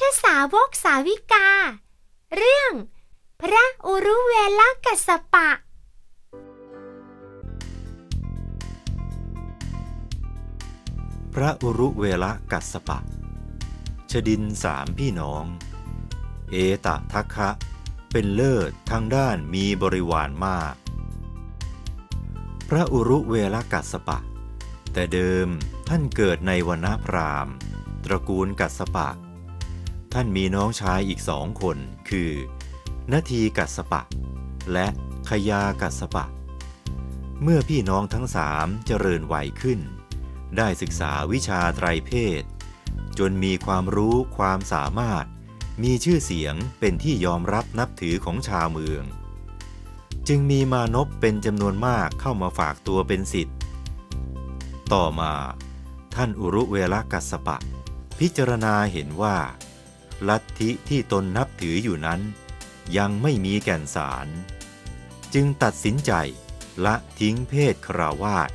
ธสาวกสาวิกา เรื่อง พระอุรุเวลกัสปะ พระอุรุเวลกัสปะ ชดินสามพี่น้อง เอตะทัคคะเป็นเลิศทางด้านมีบริวารมาก พระอุรุเวลกัสปะ แต่เดิมท่านเกิดในวรรณพรามตระกูลกัสปะ ท่านมีน้องชายอีกสองคน คือนาทีกัสปะ และขยากัสปะ เมื่อพี่น้องทั้งสามเจริญวัยขึ้น ได้ศึกษาวิชาไตรเพศ จนมีความรู้ความสามารถ มีชื่อเสียงเป็นที่ยอมรับนับถือของชาวเมือง จึงมีมานพเป็นจำนวนมากเข้ามาฝากตัวเป็นสิทธิ์ ต่อมาท่านอุรุเวลกัสปะ พิจารณาเห็นว่า ลัทธิที่ตนนับถืออยู่นั้น ยังไม่มีแก่นสาร จึงตัดสินใจละทิ้งเพศคราวาส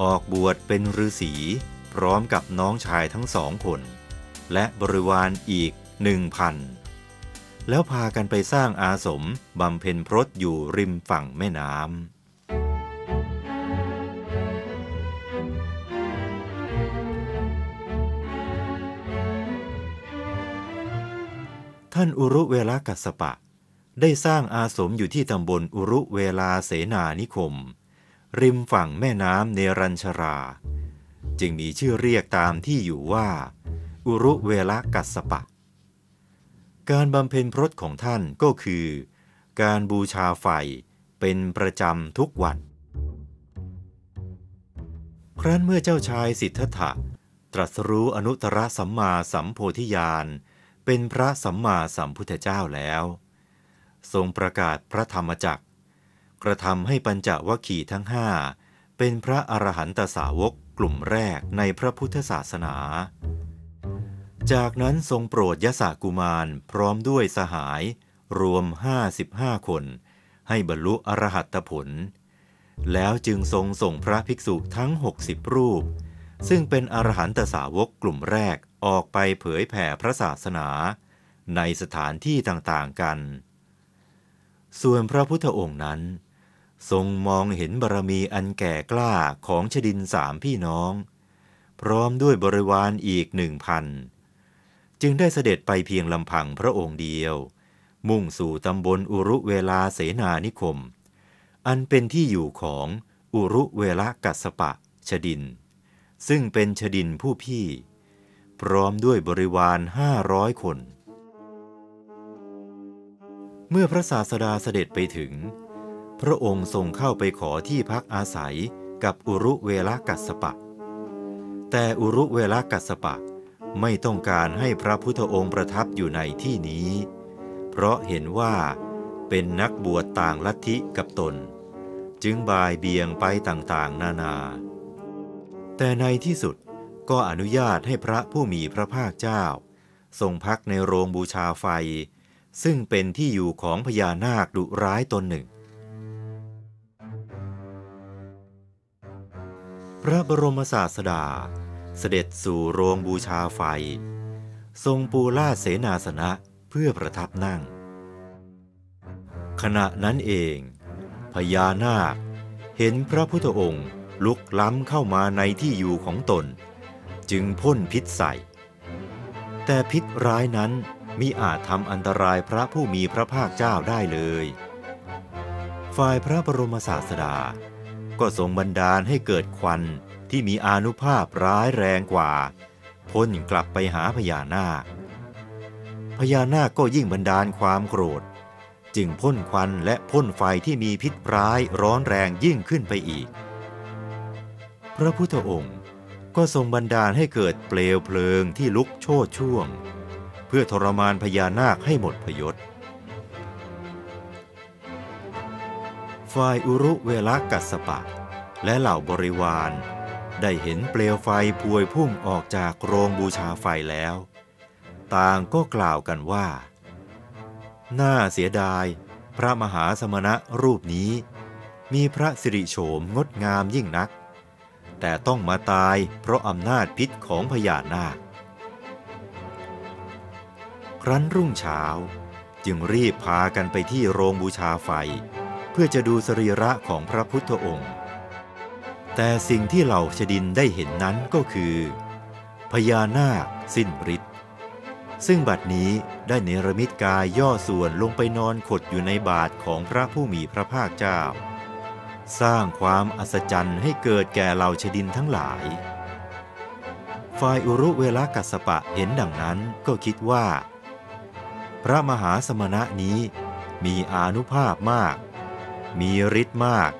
ออกบวชเป็นฤาษีพร้อมกับน้องชายทั้งสองคน และบริวารอีกหนึ่งพันแล้วพากันไปสร้างอาสมบำเพ็ญพรตอยู่ริมฝั่งแม่น้ำ ท่านอุรุเวลากัสปะ ได้สร้างอาสมอยู่ที่ตำบลอุรุเวลาเสนานิคม ริมฝั่งแม่น้ำเนรัญชรา จึงมีชื่อเรียกตามที่อยู่ว่า อุรุเวลากัสสปะ การบำเพ็ญพรตของท่านก็คือ การบูชาไฟเป็นประจำทุกวัน ครั้นเมื่อเจ้าชายสิทธัตถะตรัสรู้อนุตตรสัมมาสัมโพธิญาณ เป็นพระสัมมาสัมพุทธเจ้าแล้ว ทรงประกาศพระธรรมจักร กระทำให้ปัญจวัคคีย์ทั้งห้าเป็นพระอรหันตสาวกกลุ่มแรกในพระพุทธศาสนา จากนั้นทรงโปรดยสากุมารพร้อมด้วยสหายรวม 55 คน ให้บรรลุอรหัตผล แล้วจึงทรงส่งพระภิกษุทั้ง 60 รูป ซึ่งเป็นอรหันตสาวกกลุ่มแรก ออกไปเผยแผ่พระศาสนาในสถานที่ต่างๆกัน ส่วนพระพุทธองค์นั้น ทรงมองเห็นบารมีอันแก่กล้าของชดินสามพี่น้อง พร้อมด้วยบริวารอีกหนึ่งพันจึงได้เสด็จไปเพียงลำพังพระองค์เดียว มุ่งสู่ตำบลอุรุเวลาเสนานิคม อันเป็นที่อยู่ของอุรุเวลากัสปะชดิน ซึ่งเป็นชดินผู้พี่ พร้อมด้วยบริวารห้าร้อยคน เมื่อพระศาสดาเสด็จไปถึง พระองค์ทรงเข้าไปขอที่พักอาศัยกับอุรุเวลกัสปะ แต่อุรุเวลกัสปะไม่ต้องการให้พระพุทธองค์ประทับอยู่ในที่นี้ เพราะเห็นว่าเป็นนักบวชต่างลัทธิกับตน จึงบายเบียงไปต่างๆ นานา แต่ในที่สุด ก็อนุญาตให้พระผู้มีพระภาคเจ้า ทรงพักในโรงบูชาไฟ ซึ่งเป็นที่อยู่ของพญานาคดุร้ายตนหนึ่ง พระบรมศาสดาเสด็จสู่โรงบูชาไฟ ทรงปูลาดเสนาสนะเพื่อประทับนั่ง ขณะนั้นเองพญานาคเห็นพระพุทธองค์ลุกล้ำเข้ามาในที่อยู่ของตน จึงพ่นพิษใส่ แต่พิษร้ายนั้นมิอาจทำอันตรายพระผู้มีพระภาคเจ้าได้เลย ฝ่ายพระบรมศาสดา ก็ทรงบันดาลให้เกิดควันที่มีอานุภาพร้ายแรงกว่า พ่นกลับไปหาพญานาค พญานาคก็ยิ่งบันดาลความโกรธ จึงพ่นควันและพ่นไฟที่มีพิษร้ายร้อนแรงยิ่งขึ้นไปอีก พระพุทธองค์ ก็ทรงบันดาลให้เกิดเปลวเพลิงที่ลุกโชดช่วง เพื่อทรมานพญานาคให้หมดพยศฝ่ายอุรุเวลากัสปะ และเหล่าบริวาร ได้เห็นเปลวไฟพวยพุ่งออกจากโรงบูชาไฟแล้ว ต่างก็กล่าวกันว่า น่าเสียดาย พระมหาสมณะรูปนี้ มีพระสิริโฉมงดงามยิ่งนัก แต่ต้องมาตายเพราะอำนาจพิษของพญานาค ครั้นรุ่งเช้าจึงรีบพากันไปที่โรงบูชาไฟ เพื่อจะดูสรีระของพระพุทธองค์ แต่สิ่งที่เหล่าชดินได้เห็นนั้นก็คือ พญานาคสิ้นฤทธิ์ซึ่งบัดนี้ได้เนรมิตกายย่อส่วนลงไปนอนขดอยู่ในบาทของพระผู้มีพระภาคเจ้า สร้างความอัศจรรย์ให้เกิดแก่เหล่าชดินทั้งหลาย ฝ่ายอุรุเวลากัสปะเห็นดังนั้นก็คิดว่า พระมหาสมณะนี้มีอานุภาพมาก มีฤทธิ์มาก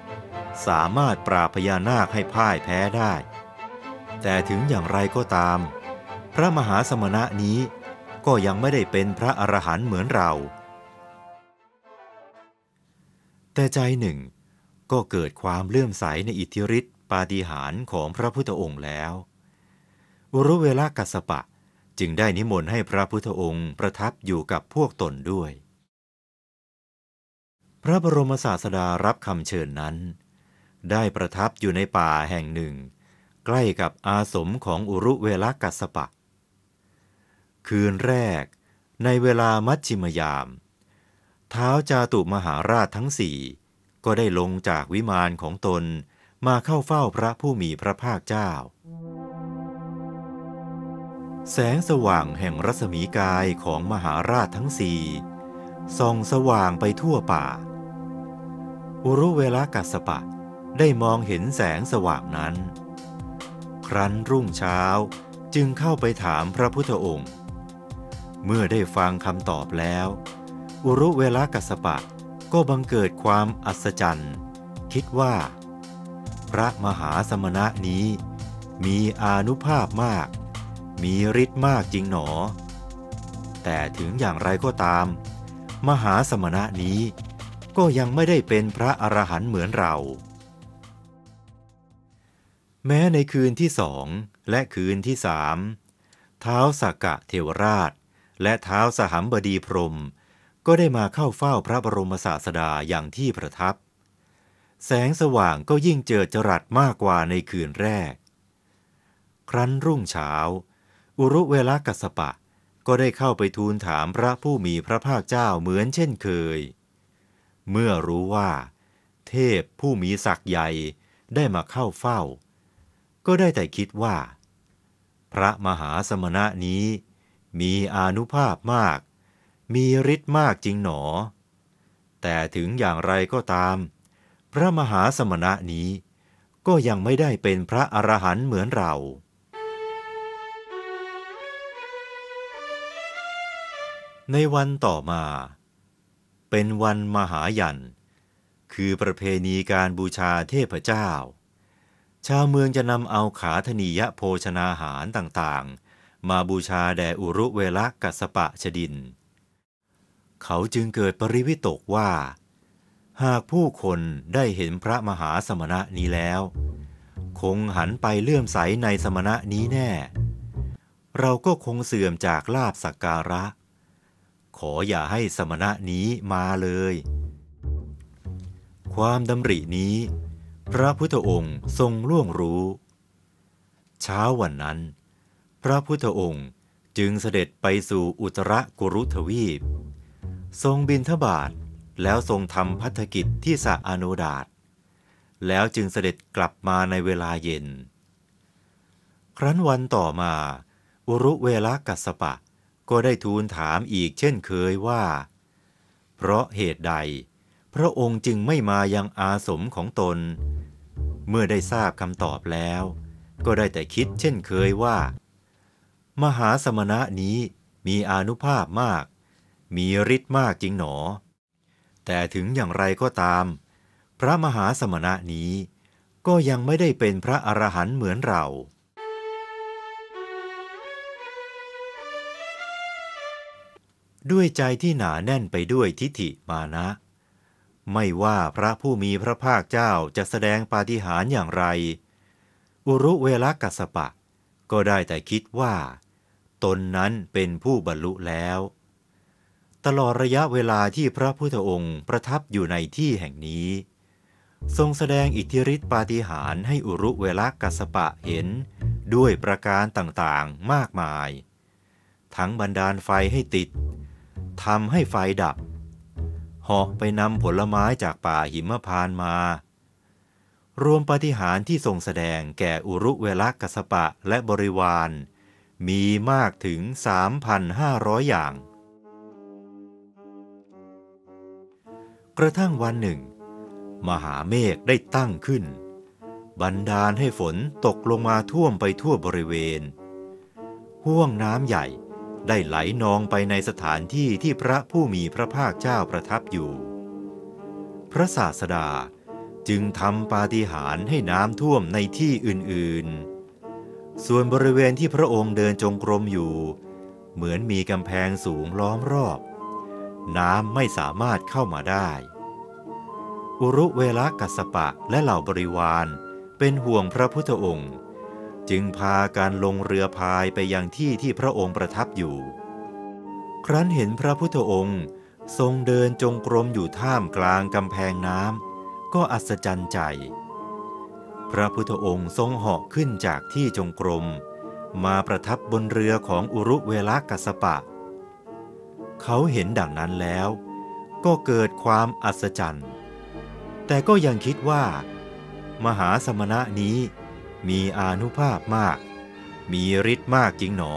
สามารถปราพญานาคให้พ่ายแพ้ได้ แต่ถึงอย่างไรก็ตาม พระมหาสมณะนี้ก็ยังไม่ได้เป็นพระอรหันต์เหมือนเรา แต่ใจหนึ่ง ก็เกิดความเลื่อมใสในอิทธิฤทธิปาฏิหาริย์ของพระพุทธองค์แล้วอุรุเวลากัสปะจึงได้นิมนต์ให้พระพุทธองค์ประทับอยู่กับพวกตนด้วย พระบรมศาสดารับคำเชิญนั้น ได้ประทับอยู่ในป่าแห่งหนึ่ง ใกล้กับอาสมของอุรุเวลากัสสปะ คืนแรกในเวลามัชชิมยาม เท้าจาตุมหาราชทั้งสี่ ก็ได้ลงจากวิมานของตนมาเข้าเฝ้าพระผู้มีพระภาคเจ้า แสงสว่างแห่งรัศมีกายของมหาราชทั้งสี่ส่องสว่างไปทั่วป่า อุรุเวลากัสปะได้มองเห็นแสงสว่างนั้น ครั้นรุ่งเช้าจึงเข้าไปถามพระพุทธองค์ เมื่อได้ฟังคำตอบแล้ว อุรุเวลากัสสปะ ก็บังเกิดความอัศจรรย์ คิดว่า พระมหาสมณะนี้ มีอานุภาพมาก มีฤทธิ์มากจริงหนอ แต่ถึงอย่างไรก็ตาม มหาสมณะนี้ก็ยังไม่ได้เป็นพระอรหันต์เหมือนเรา แม้ในคืนที่สองและคืนที่สามเท้าสักกะเทวราช และเท้าสหัมบดีพรม ก็ได้มาเข้าเฝ้าพระบรมศาสดาอย่างที่ประทับ แสงสว่างก็ยิ่งเจิดจรัสมากกว่าในคืนแรก ครั้นรุ่งเช้า อุรุเวลากัสสปะก็ได้เข้าไปทูลถามพระผู้มีพระภาคเจ้าเหมือนเช่นเคย เมื่อรู้ว่า เทพผู้มีศักย์ใหญ่ได้มาเข้าเฝ้า ก็ได้แต่คิดว่า พระมหาสมณะนี้มีอานุภาพมาก มีฤทธิ์มากจริงหนอ แต่ถึงอย่างไรก็ตาม พระมหาสมณะนี้ ก็ยังไม่ได้เป็นพระอรหันต์เหมือนเรา ในวันต่อมา เป็นวันมหายัน คือประเพณีการบูชาเทพเจ้า ชาวเมืองจะนำเอาขาธนียโภชนาหารต่างๆ มาบูชาแด่อุรุเวลกัสปะชดิน เขาจึงเกิดปริวิตกว่า หากผู้คนได้เห็นพระมหาสมณะนี้แล้ว คงหันไปเลื่อมใสในสมณะนี้แน่ เราก็คงเสื่อมจากลาบสักการะ ขออย่าให้สมณะนี้มาเลย ความดำรินี้ พระพุทธองค์ทรงล่วงรู้ เช้าวันนั้น พระพุทธองค์จึงเสด็จไปสู่อุตรกุรุทวีป ทรงบินทบาทแล้วทรงทำพัฒกิจที่สระอโนดาตแล้วจึงเสด็จกลับมาในเวลาเย็น ครั้นวันต่อมาอุรุเวลากัสสปะก็ได้ทูลถามอีกเช่นเคยว่า เพราะเหตุใด พระองค์จึงไม่มายังอาสมของตน เมื่อได้ทราบคำตอบแล้ว ก็ได้แต่คิดเช่นเคยว่า มหาสมณะนี้มีอนุภาพมาก มีฤทธิ์มากจริงหนอ แต่ถึงอย่างไรก็ตาม พระมหาสมณะนี้ก็ยังไม่ได้เป็นพระอรหันต์เหมือนเรา ด้วยใจที่หนาแน่นไปด้วยทิฏฐิมานะ ไม่ว่าพระผู้มีพระภาคเจ้าจะแสดงปาฏิหาริย์อย่างไร อุรุเวลกัสปะ ก็ได้แต่คิดว่า ตนนั้นเป็นผู้บรรลุแล้ว ตลอดระยะเวลาที่พระพุทธองค์ประทับอยู่ในที่แห่งนี้ ทรงแสดงอิทธิฤทธิปาฏิหาริย์ให้อุรุเวลกัสปะเห็น ด้วยประการต่างๆมากมาย ทั้งบันดาลไฟให้ติดทำให้ไฟดับเหาะไปนำผลไม้จากป่าหิมพานต์มา รวมปาฏิหาริย์ที่ทรงแสดงแก่อุรุเวลกัสปะและบริวาร มีมากถึง 3,500 อย่าง กระทั่งวันหนึ่ง มหาเมฆได้ตั้งขึ้น บันดาลให้ฝนตกลงมาท่วมไปทั่วบริเวณ ห่วงน้ำใหญ่ได้ไหลนองไปในสถานที่ที่พระผู้มีพระภาคเจ้าประทับอยู่ พระศาสดาจึงทำปาฏิหาริย์ให้น้ำท่วมในที่อื่นๆ ส่วนบริเวณที่พระองค์เดินจงกรมอยู่ เหมือนมีกำแพงสูงล้อมรอบ น้ำไม่สามารถเข้ามาได้ อุรุเวลากัสปะและเหล่าบริวารเป็นห่วงพระพุทธองค์ จึงพาการลงเรือพายไปยังที่ที่พระองค์ประทับอยู่ ครั้นเห็นพระพุทธองค์ทรงเดินจงกรมอยู่ท่ามกลางกำแพงน้ำก็อัศจรรย์ใจ พระพุทธองค์ทรงเหาะขึ้นจากที่จงกรม มาประทับบนเรือของอุรุเวลากัสปะ เขาเห็นดังนั้นแล้ว ก็เกิดความอัศจรรย์ แต่ก็ยังคิดว่า มหาสมณะนี้มีอานุภาพมาก มีฤทธิ์มากจริงหนอ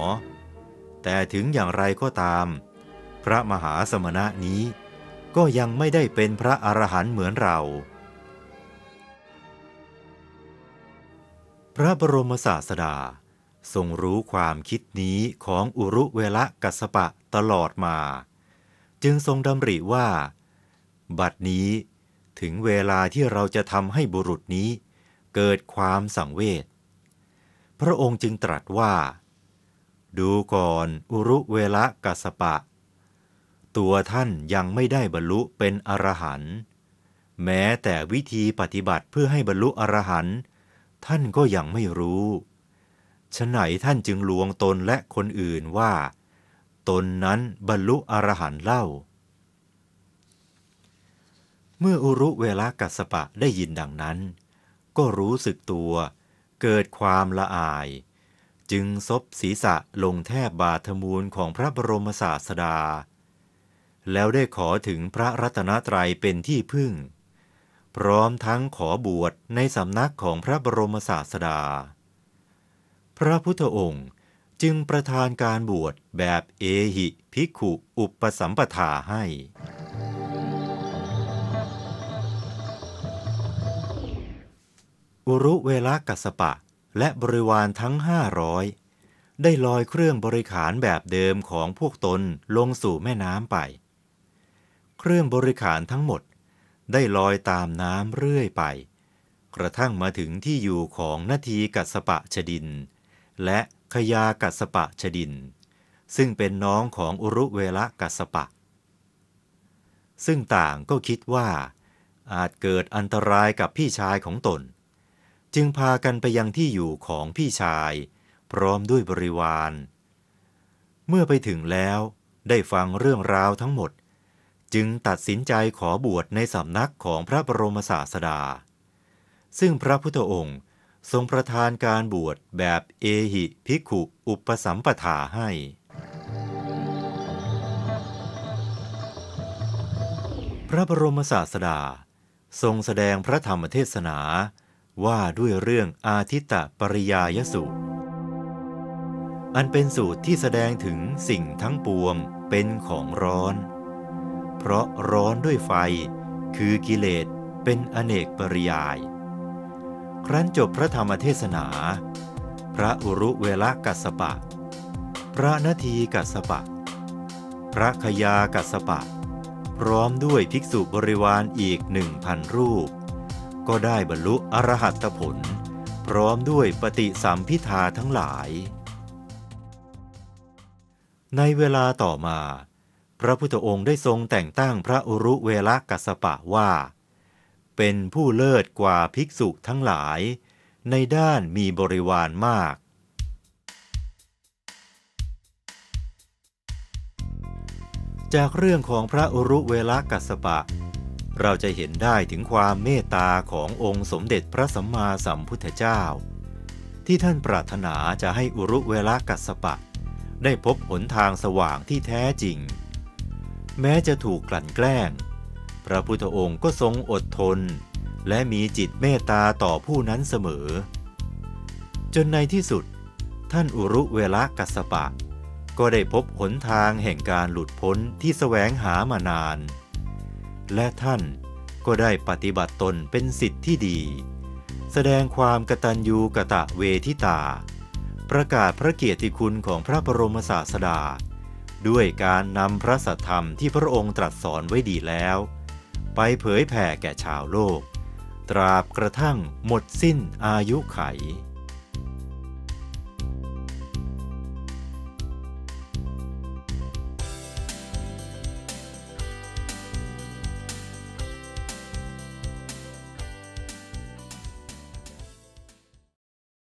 แต่ถึงอย่างไรก็ตาม พระมหาสมณะนี้ก็ยังไม่ได้เป็นพระอรหันต์เหมือนเรา พระบรมศาสดาทรงรู้ความคิดนี้ของอุรุเวละกัสสปะตลอดมา จึงทรงดำริว่า บัดนี้ ถึงเวลาที่เราจะทำให้บุรุษนี้ เกิดความสังเวช พระองค์จึงตรัสว่า ดูก่อนอุรุเวละกัสสปะ ตัวท่านยังไม่ได้บรรลุเป็นอรหันต์แม้แต่วิธีปฏิบัติเพื่อให้บรรลุอรหันต์ท่านก็ยังไม่รู้ฉะไหนท่านจึงลวงตนและคนอื่นว่า ตนนั้นบรรลุอรหันต์เล่า เมื่ออุรุเวลากัสปะได้ยินดังนั้น ก็รู้สึกตัว เกิดความละอาย จึงซบศีรษะลงแทบบาทมูลของพระบรมศาสดา แล้วได้ขอถึงพระรัตนตรัยเป็นที่พึ่ง พร้อมทั้งขอบวชในสำนักของพระบรมศาสดา พระพุทธองค์จึงประทานการบวชแบบเอหิภิกขุอุปสัมปทาให้ อุรุเวลากัสปะ และบริวารทั้งห้าร้อยได้ลอยเครื่องบริขารแบบเดิมของพวกตนลงสู่แม่น้ำไป เครื่องบริขารทั้งหมด ได้ลอยตามน้ำเรื่อยไป กระทั่งมาถึงที่อยู่ของนาทีกัสปะชดิน และขยากัสปะชดิน ซึ่งเป็นน้องของอุรุเวลกัสสปะ ซึ่งต่างก็คิดว่า อาจเกิดอันตรายกับพี่ชายของตน จึงพากันไปยังที่อยู่ของพี่ชาย พร้อมด้วยบริวาร เมื่อไปถึงแล้วได้ฟังเรื่องราวทั้งหมด จึงตัดสินใจขอบวชในสำนักของพระบรมศาสดา ซึ่งพระพุทธองค์ทรงประทานการบวชแบบเอหิภิกขุอุปสัมปทาให้พระบรมศาสดา ทรงแสดงพระธรรมเทศนา ว่าด้วยเรื่องอาทิตตปริยายสูตร อันเป็นสูตรที่แสดงถึงสิ่งทั้งปวงเป็นของร้อน เพราะร้อนด้วยไฟ คือกิเลสเป็นอเนกปริยาย ครั้นจบพระธรรมเทศนา พระอุรุเวลกัสปะ พระนาทีกัสปะ พระขยากัสปะ พร้อมด้วยภิกษุบริวารอีกหนึ่งพันรูป ก็ได้บรรลุอรหัตผล พร้อมด้วยปฏิสัมพิทาทั้งหลาย ในเวลาต่อมา พระพุทธองค์ได้ทรงแต่งตั้งพระอุรุเวลกัสปะว่า เป็นผู้เลิศกว่าภิกษุทั้งหลาย ในด้านมีบริวารมาก จากเรื่องของพระอุรุเวลกัสปะ เราจะเห็นได้ถึงความเมตตาขององค์สมเด็จพระสัมมาสัมพุทธเจ้า ที่ท่านปรารถนาจะให้อุรุเวลากัสปะ ได้พบหนทางสว่างที่แท้จริง แม้จะถูกกลั่นแกล้ง พระพุทธองค์ก็ทรงอดทน และมีจิตเมตตาต่อผู้นั้นเสมอ จนในที่สุด ท่านอุรุเวละกัสสปะ ก็ได้พบหนทางแห่งการหลุดพ้นที่แสวงหามานาน และท่านก็ได้ปฏิบัติตนเป็นสิทธิ์ที่ดี แสดงความกตัญญูกะตะเวทิตา ประกาศพระเกียรติคุณของพระบรมศาสดา ด้วยการนำพระสัทธรรมที่พระองค์ตรัสสอนไว้ดีแล้ว ไปเผยแผ่แก่ชาวโลก ตราบกระทั่งหมดสิ้นอายุไข